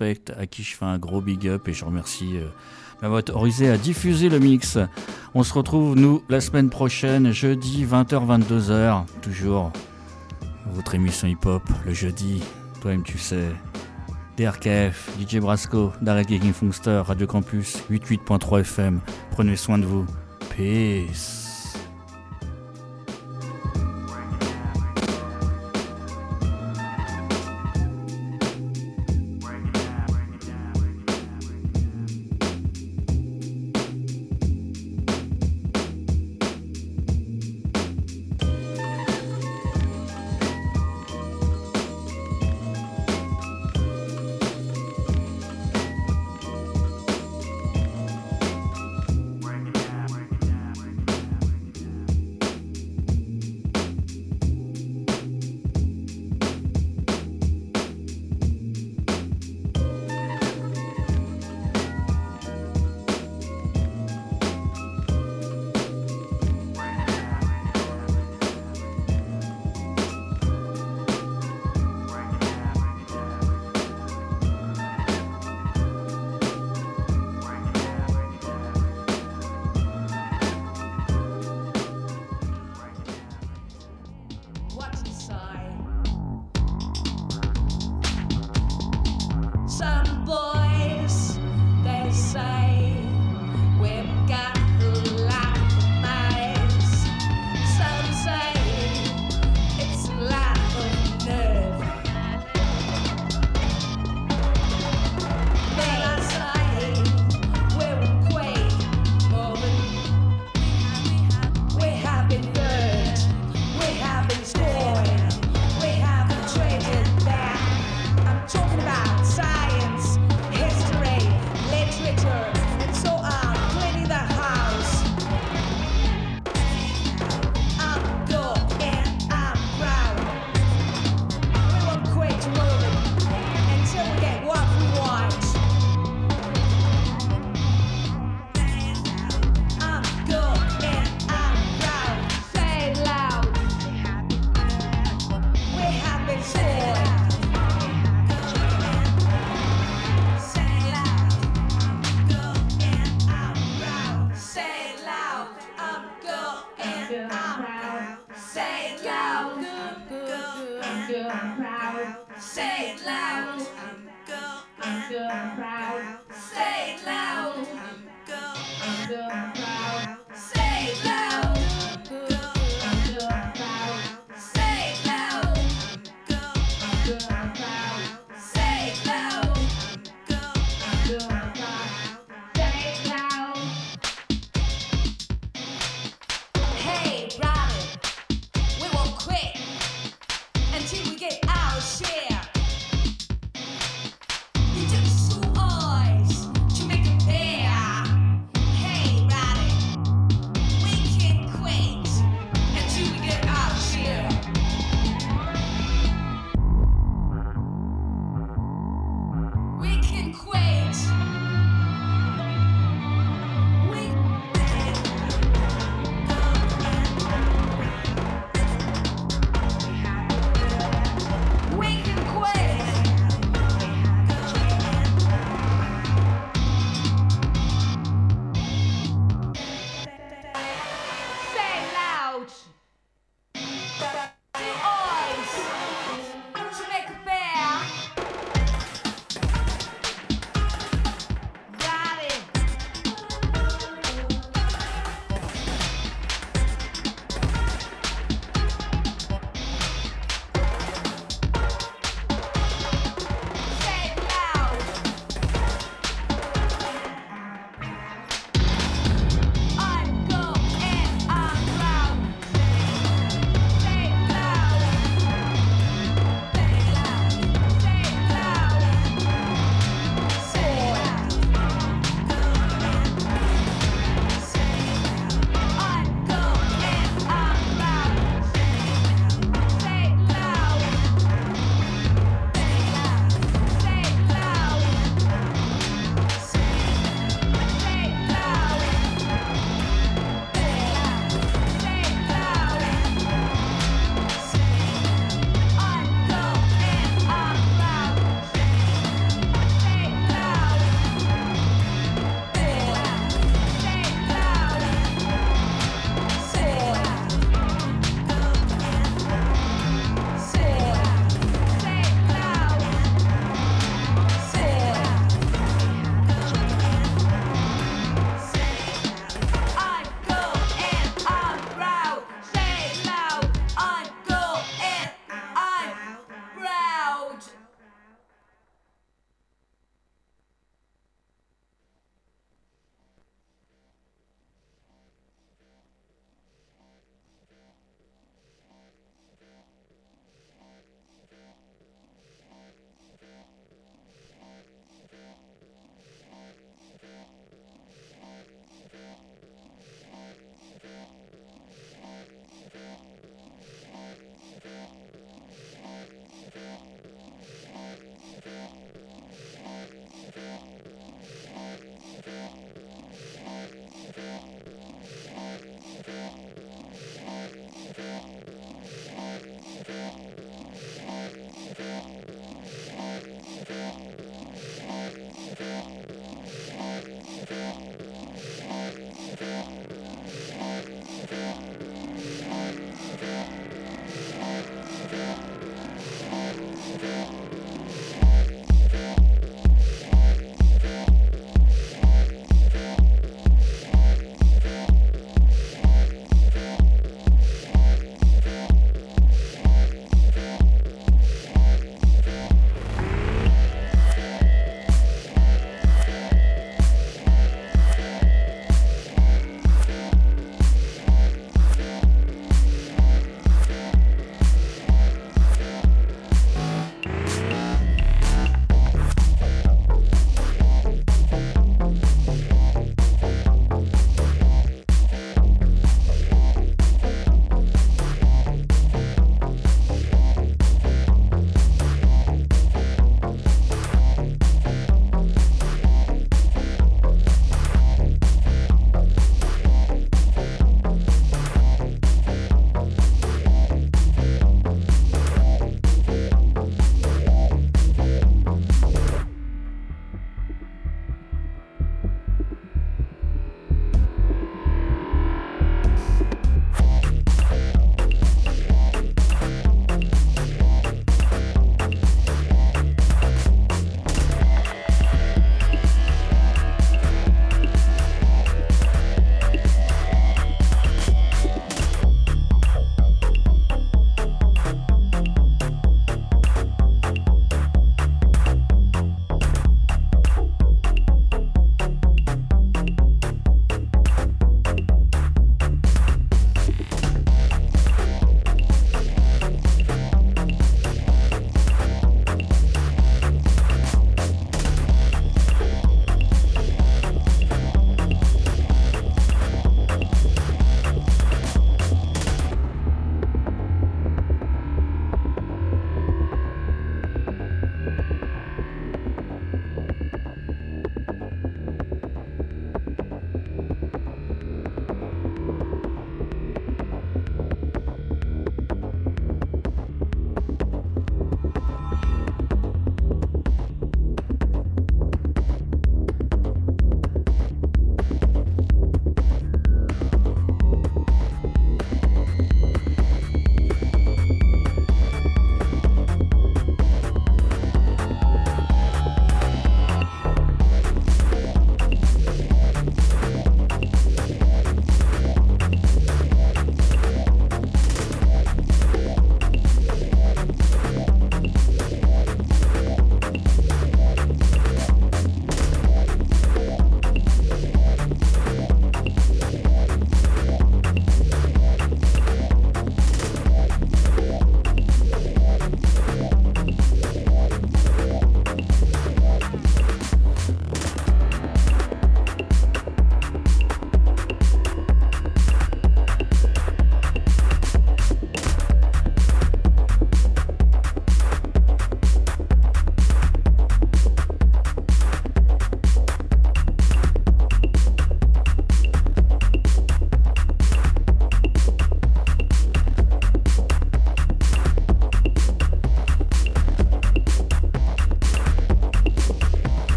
À qui je fais un gros big up et je remercie euh, autorisé à diffuser le mix. On se retrouve, nous, la semaine prochaine, jeudi 20h, 22h, toujours. Votre émission hip-hop, le jeudi, toi-même tu sais. DRKF, DJ Brasco, Darek Geeking Funkster, Radio Campus, 88.3 FM. Prenez soin de vous. Peace.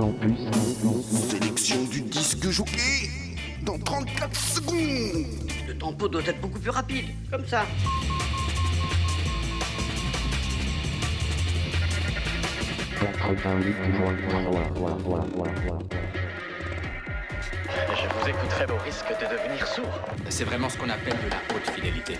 Campus. Sélection du disque jockey dans 34 secondes. Le tempo doit être beaucoup plus rapide, comme ça. Je vous écouterai au risque de devenir sourd. C'est vraiment ce qu'on appelle de la haute fidélité.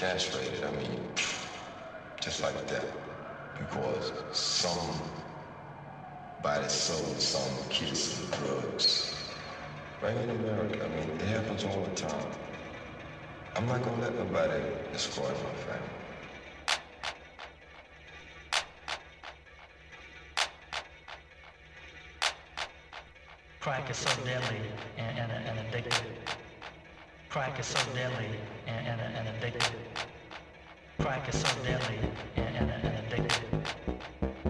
Castrated. I mean, just like that. Because somebody sold some kids some drugs. Right in America, I mean, it happens all the time. I'm not gonna let nobody destroy my family. Crack is so deadly and, and, and addictive. Crack is so deadly and, and, and addictive. Crack is so deadly and, and, and addictive.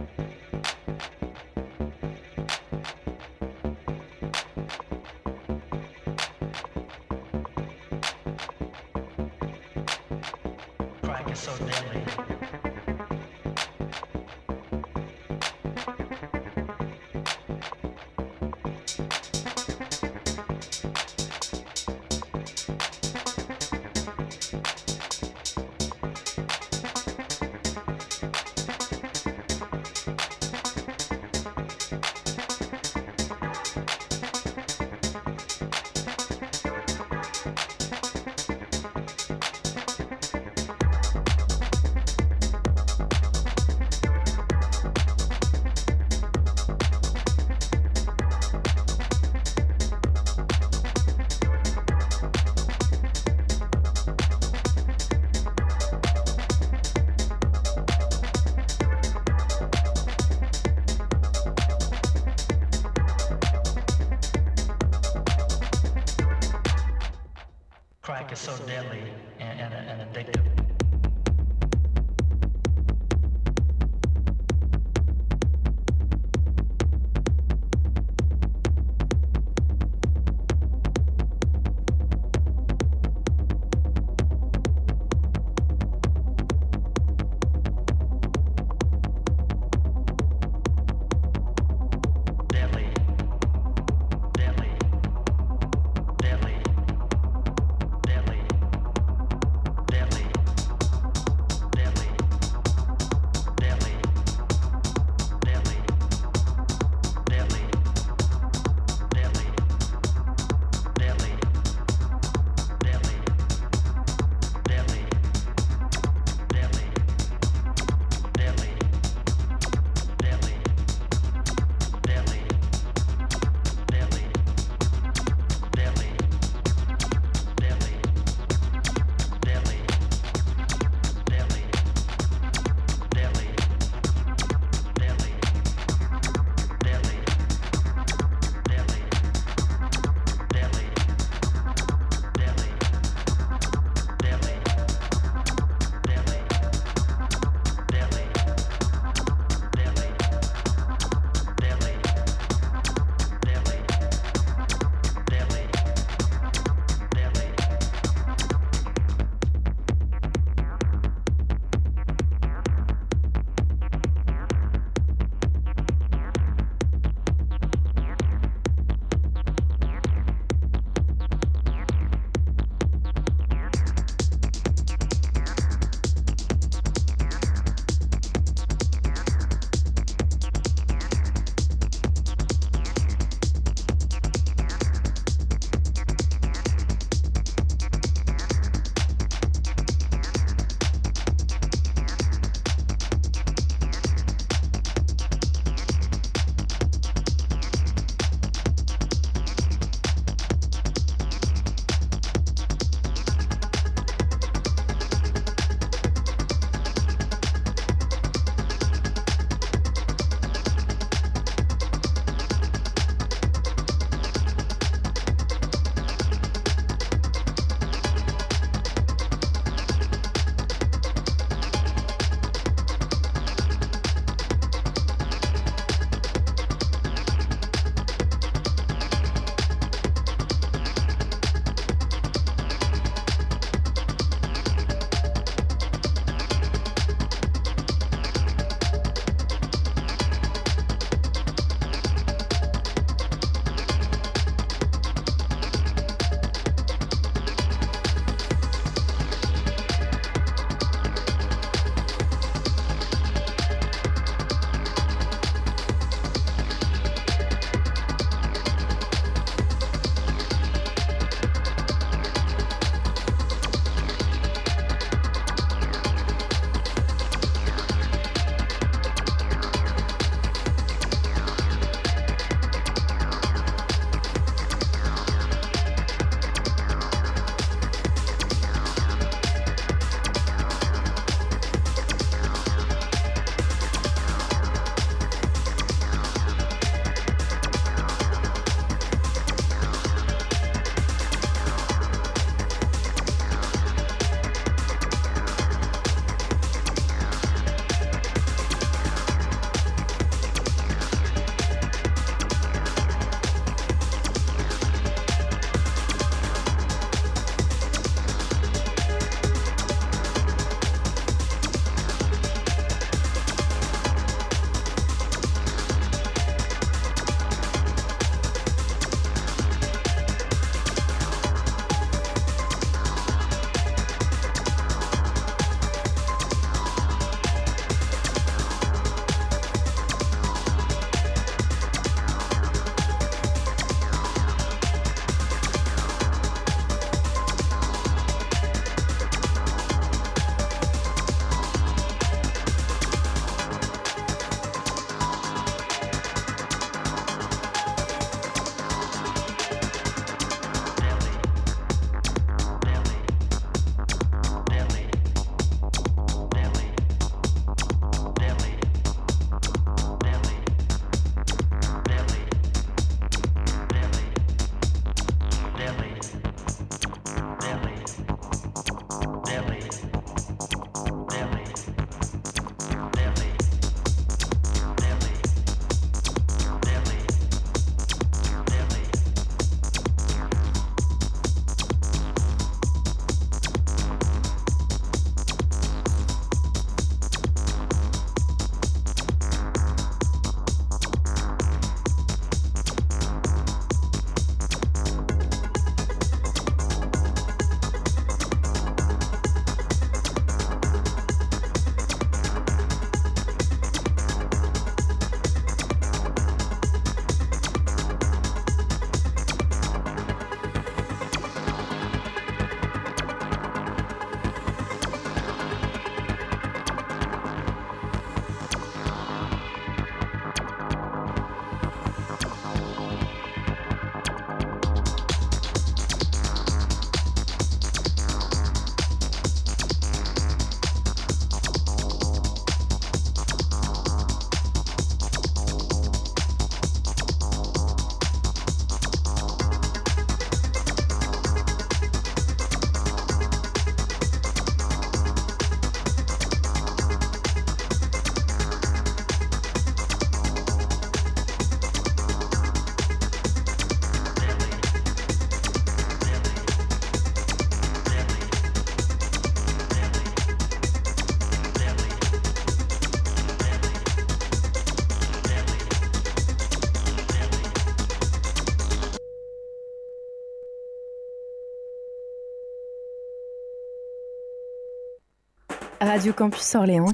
Radio Campus Orléans.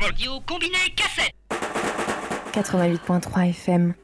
Radio combiné cassette. 88.3 FM.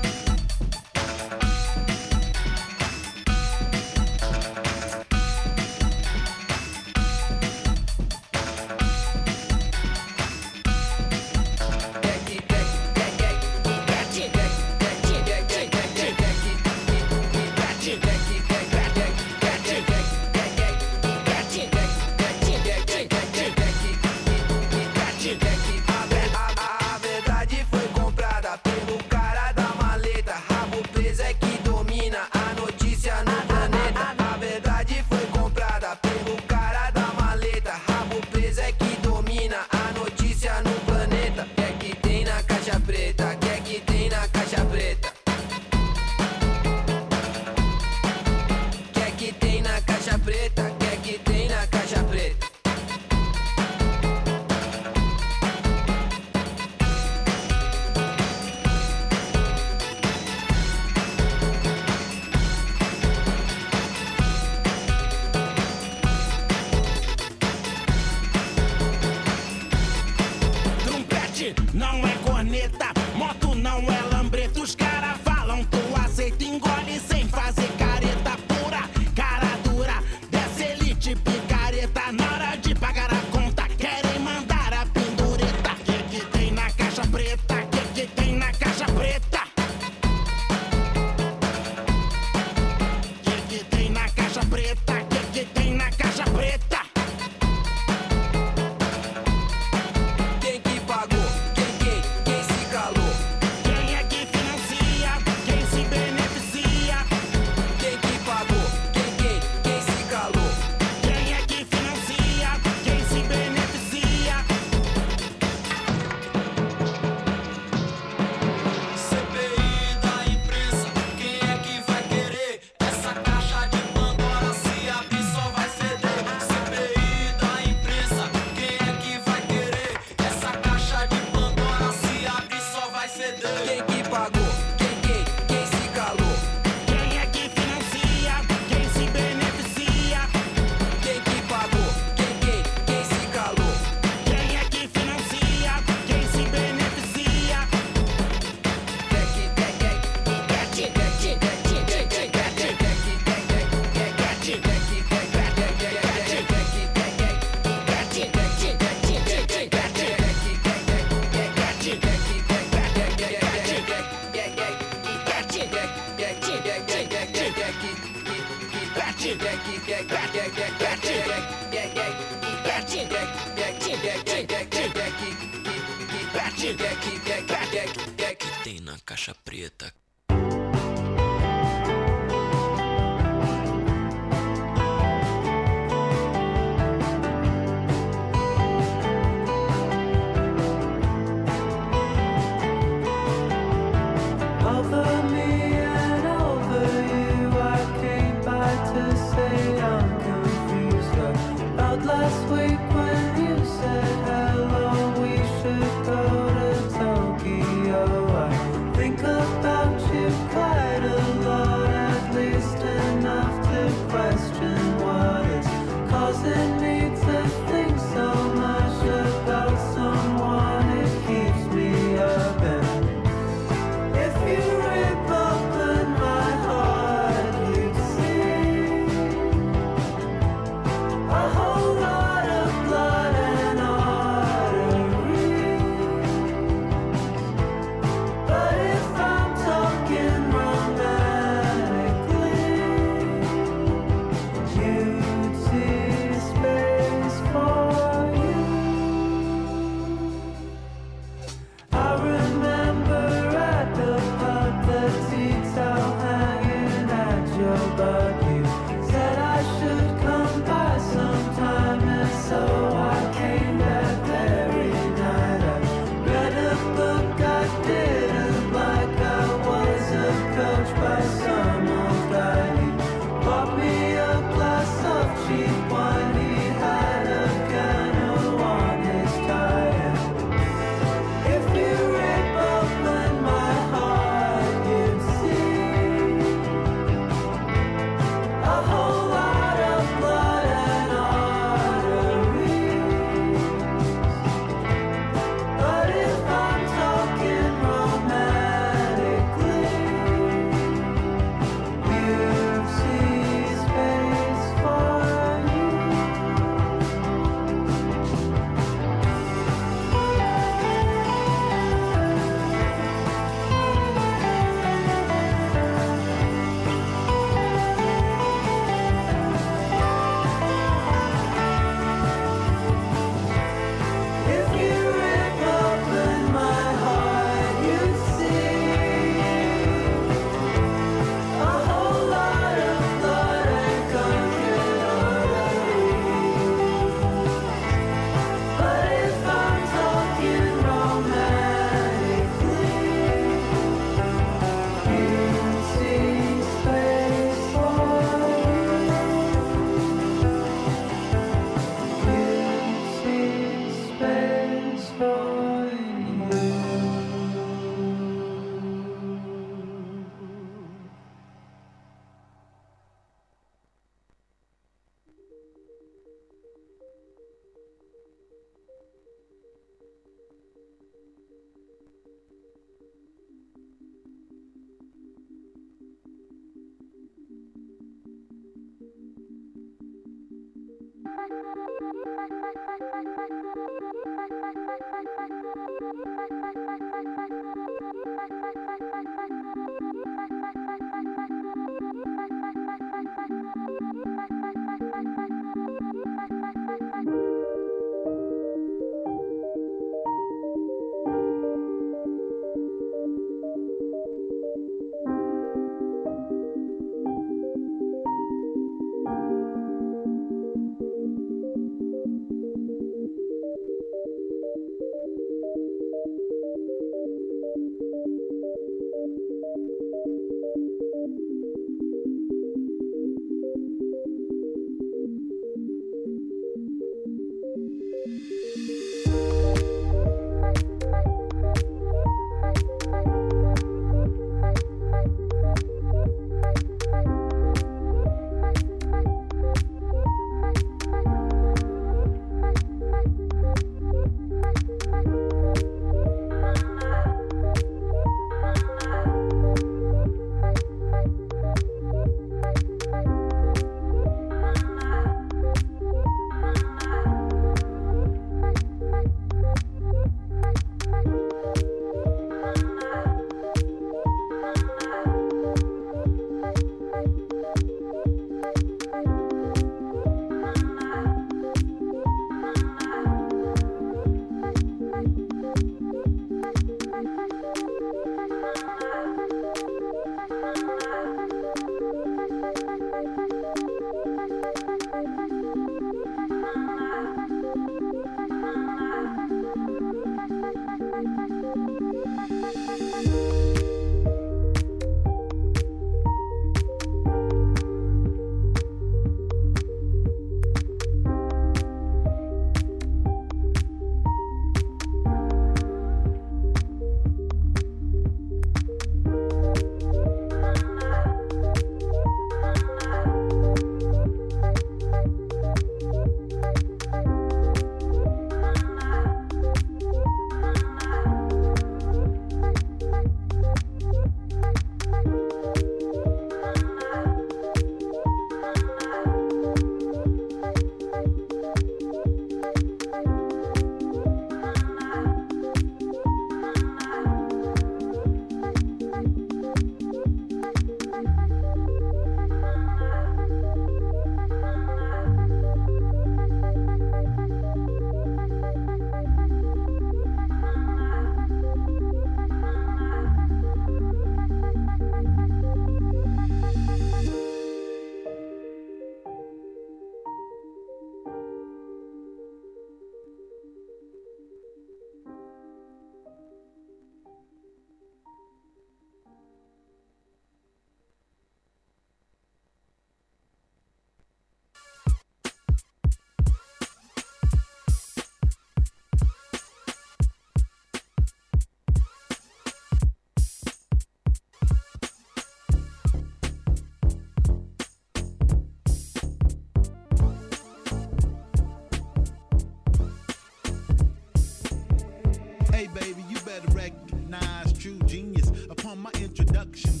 My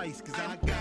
twice, cause I got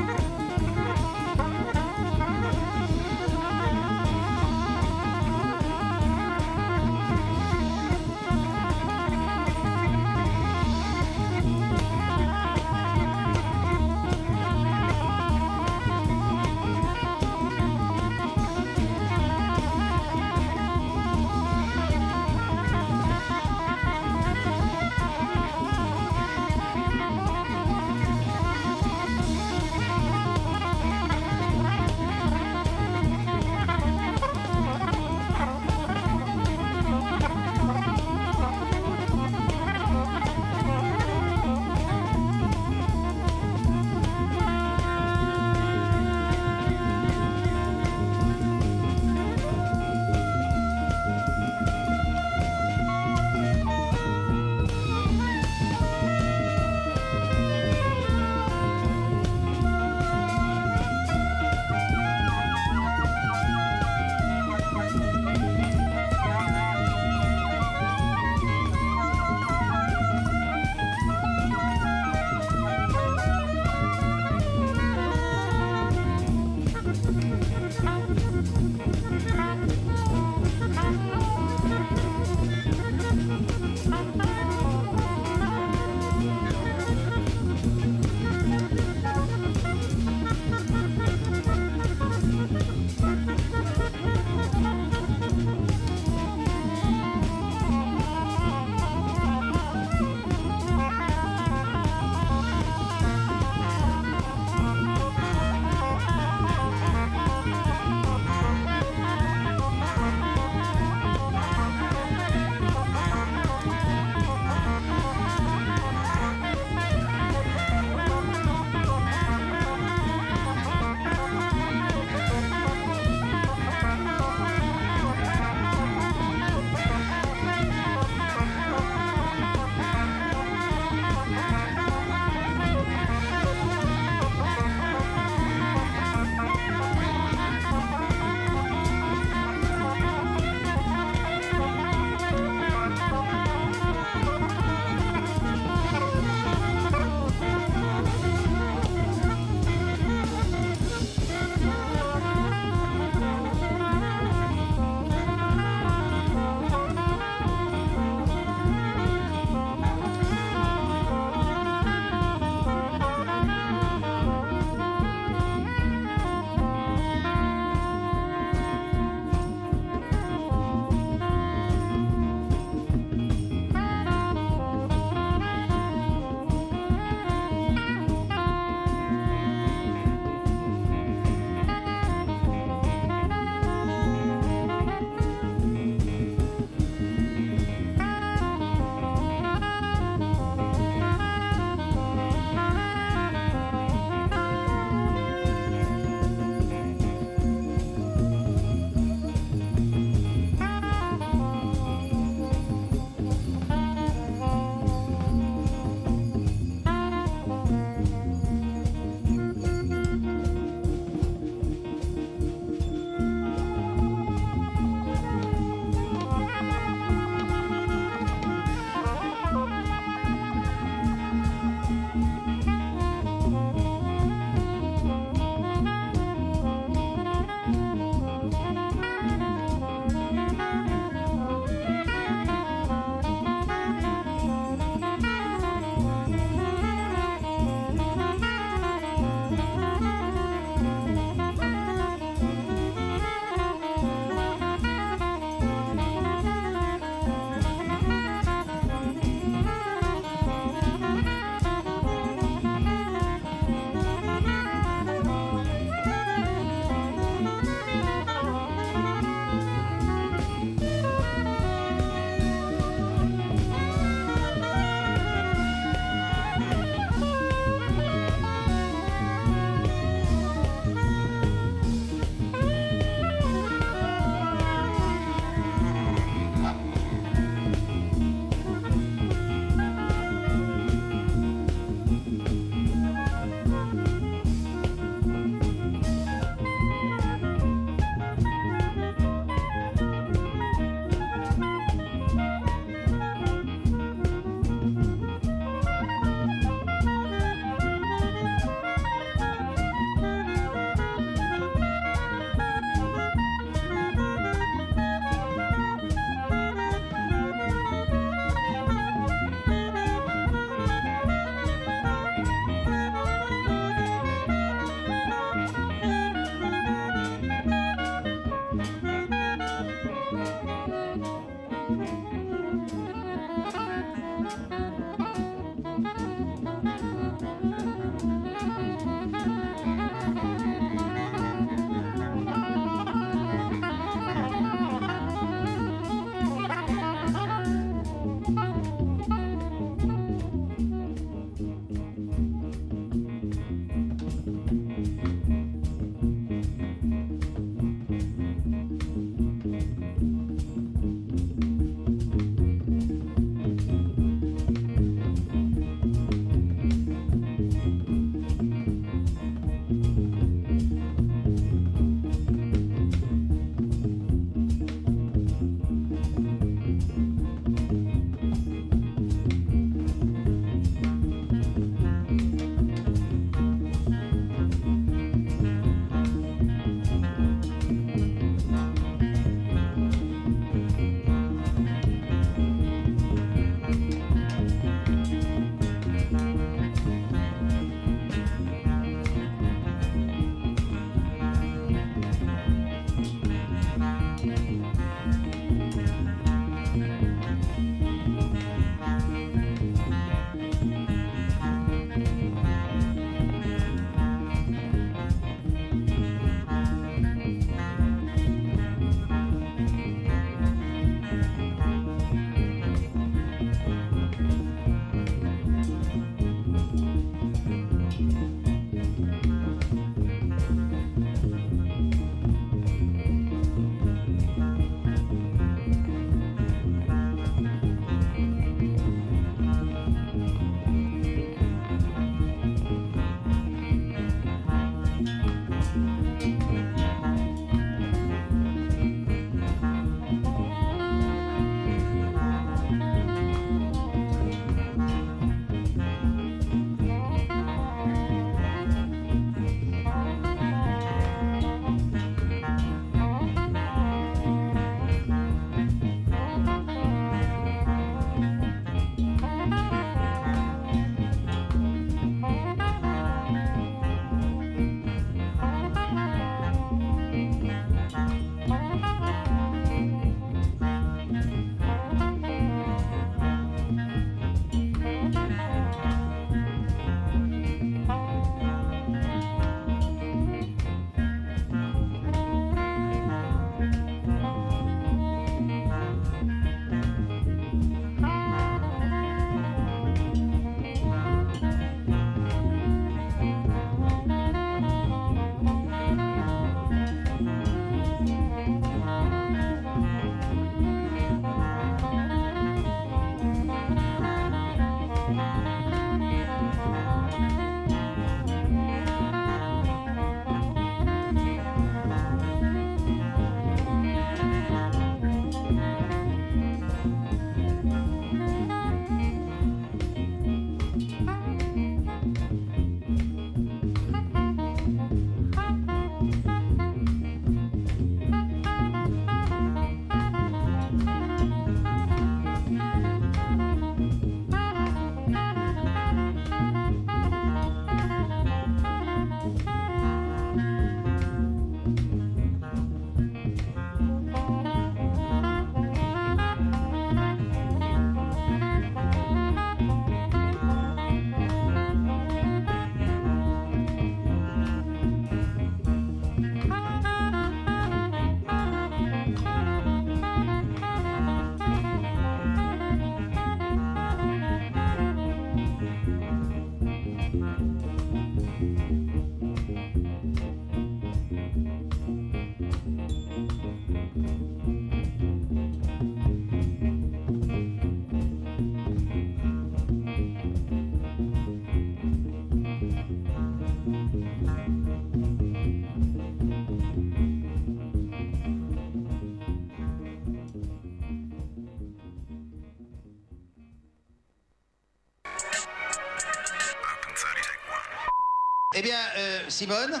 Simone,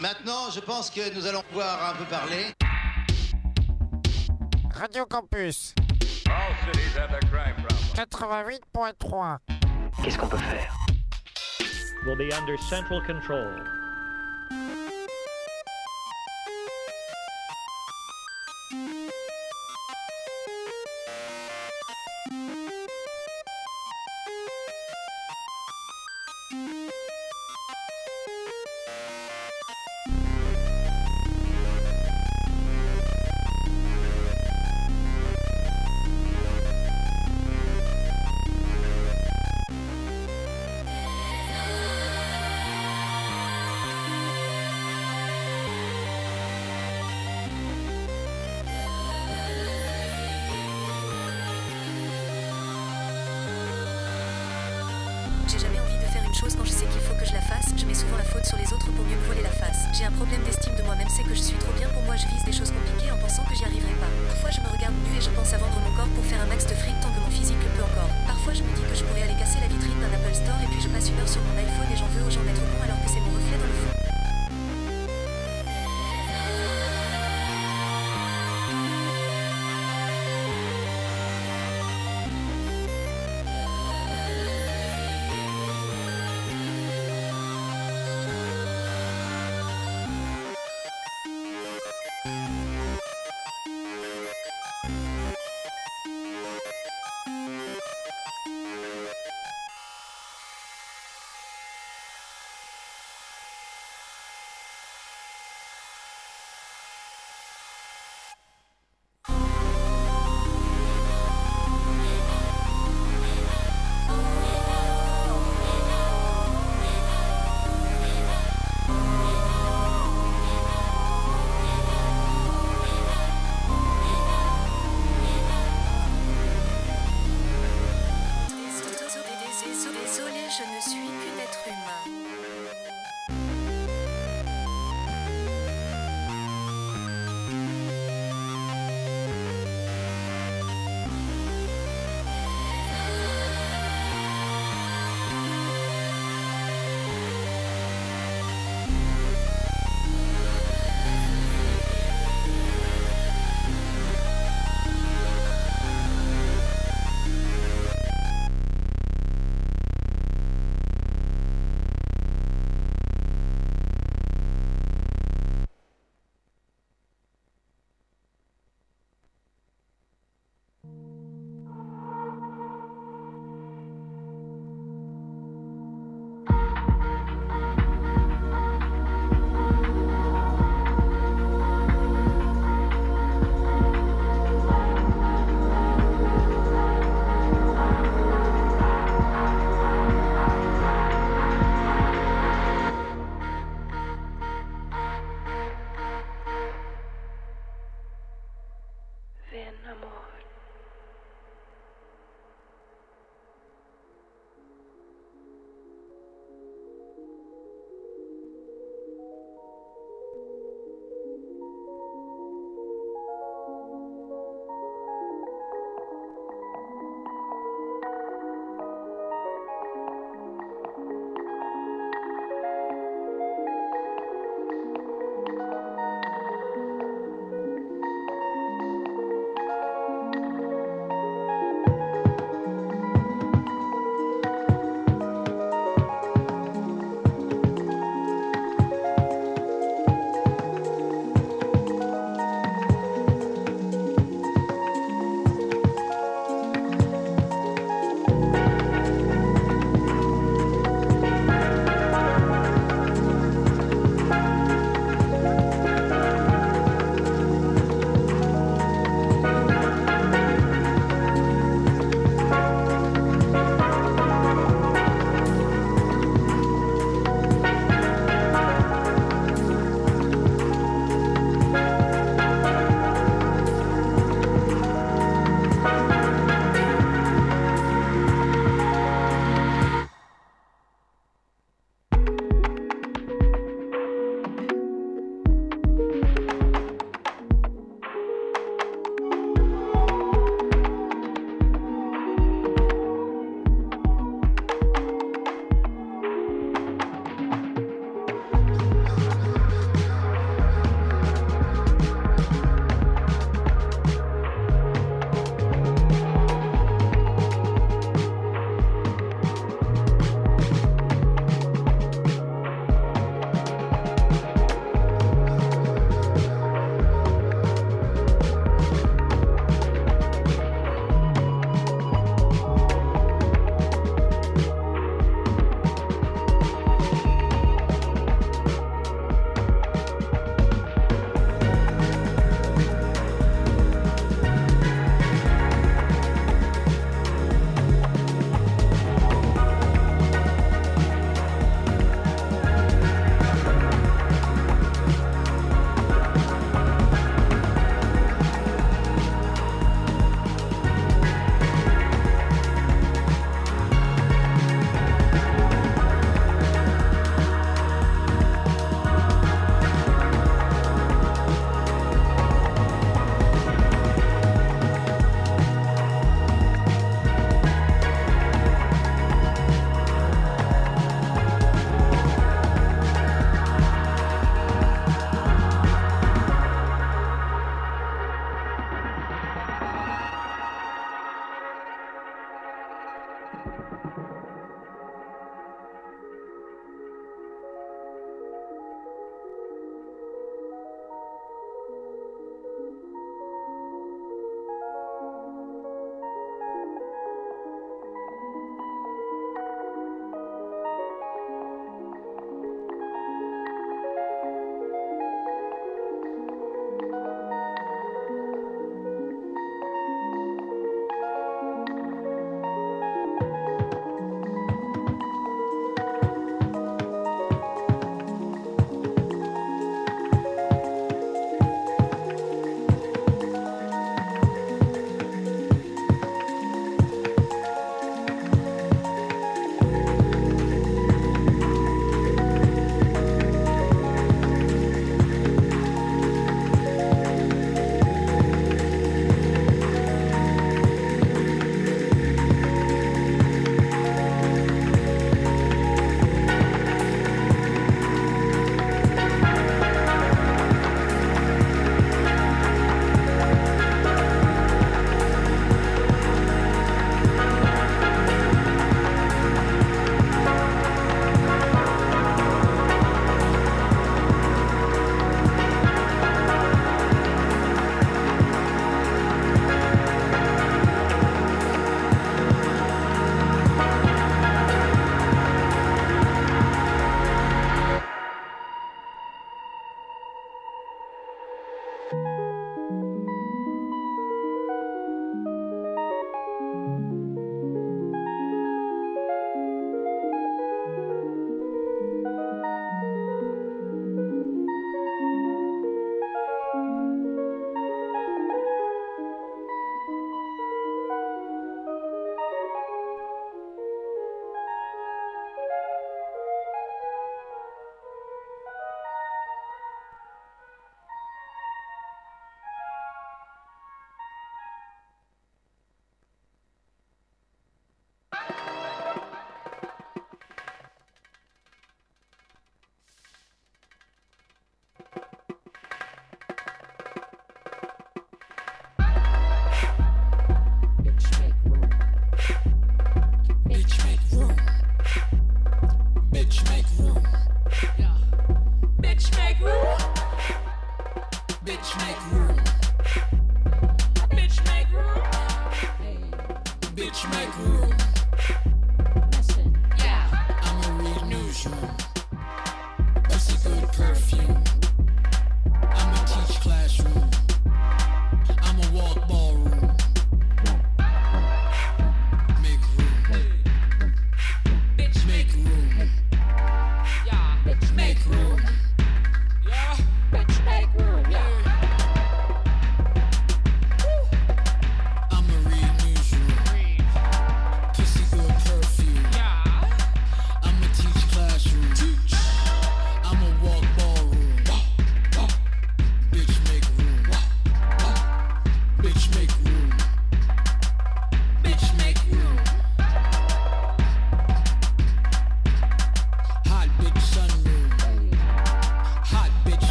maintenant, je pense que nous allons pouvoir un peu parler. Radio Campus 88.3 Qu'est-ce qu'on peut faire? Will be under central control.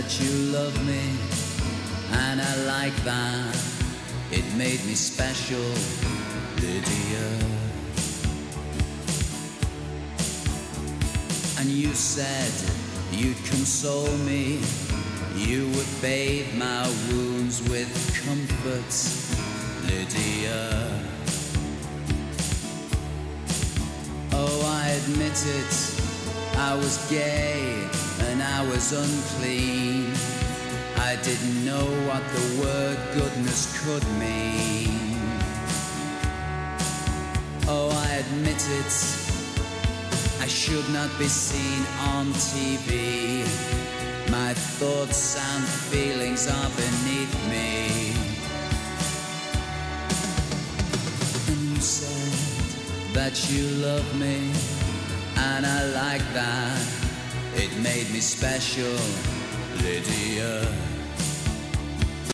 That you love me, and I like that. It made me special, Lydia. And you said you'd console me, you would bathe my wounds with comfort, Lydia. Oh, I admit it, I was gay and I was unclean. I didn't know what the word goodness could mean. Oh, I admit it, I should not be seen on TV. My thoughts and feelings are beneath me. And you said that you love me, and I like that. It made me special, Lydia.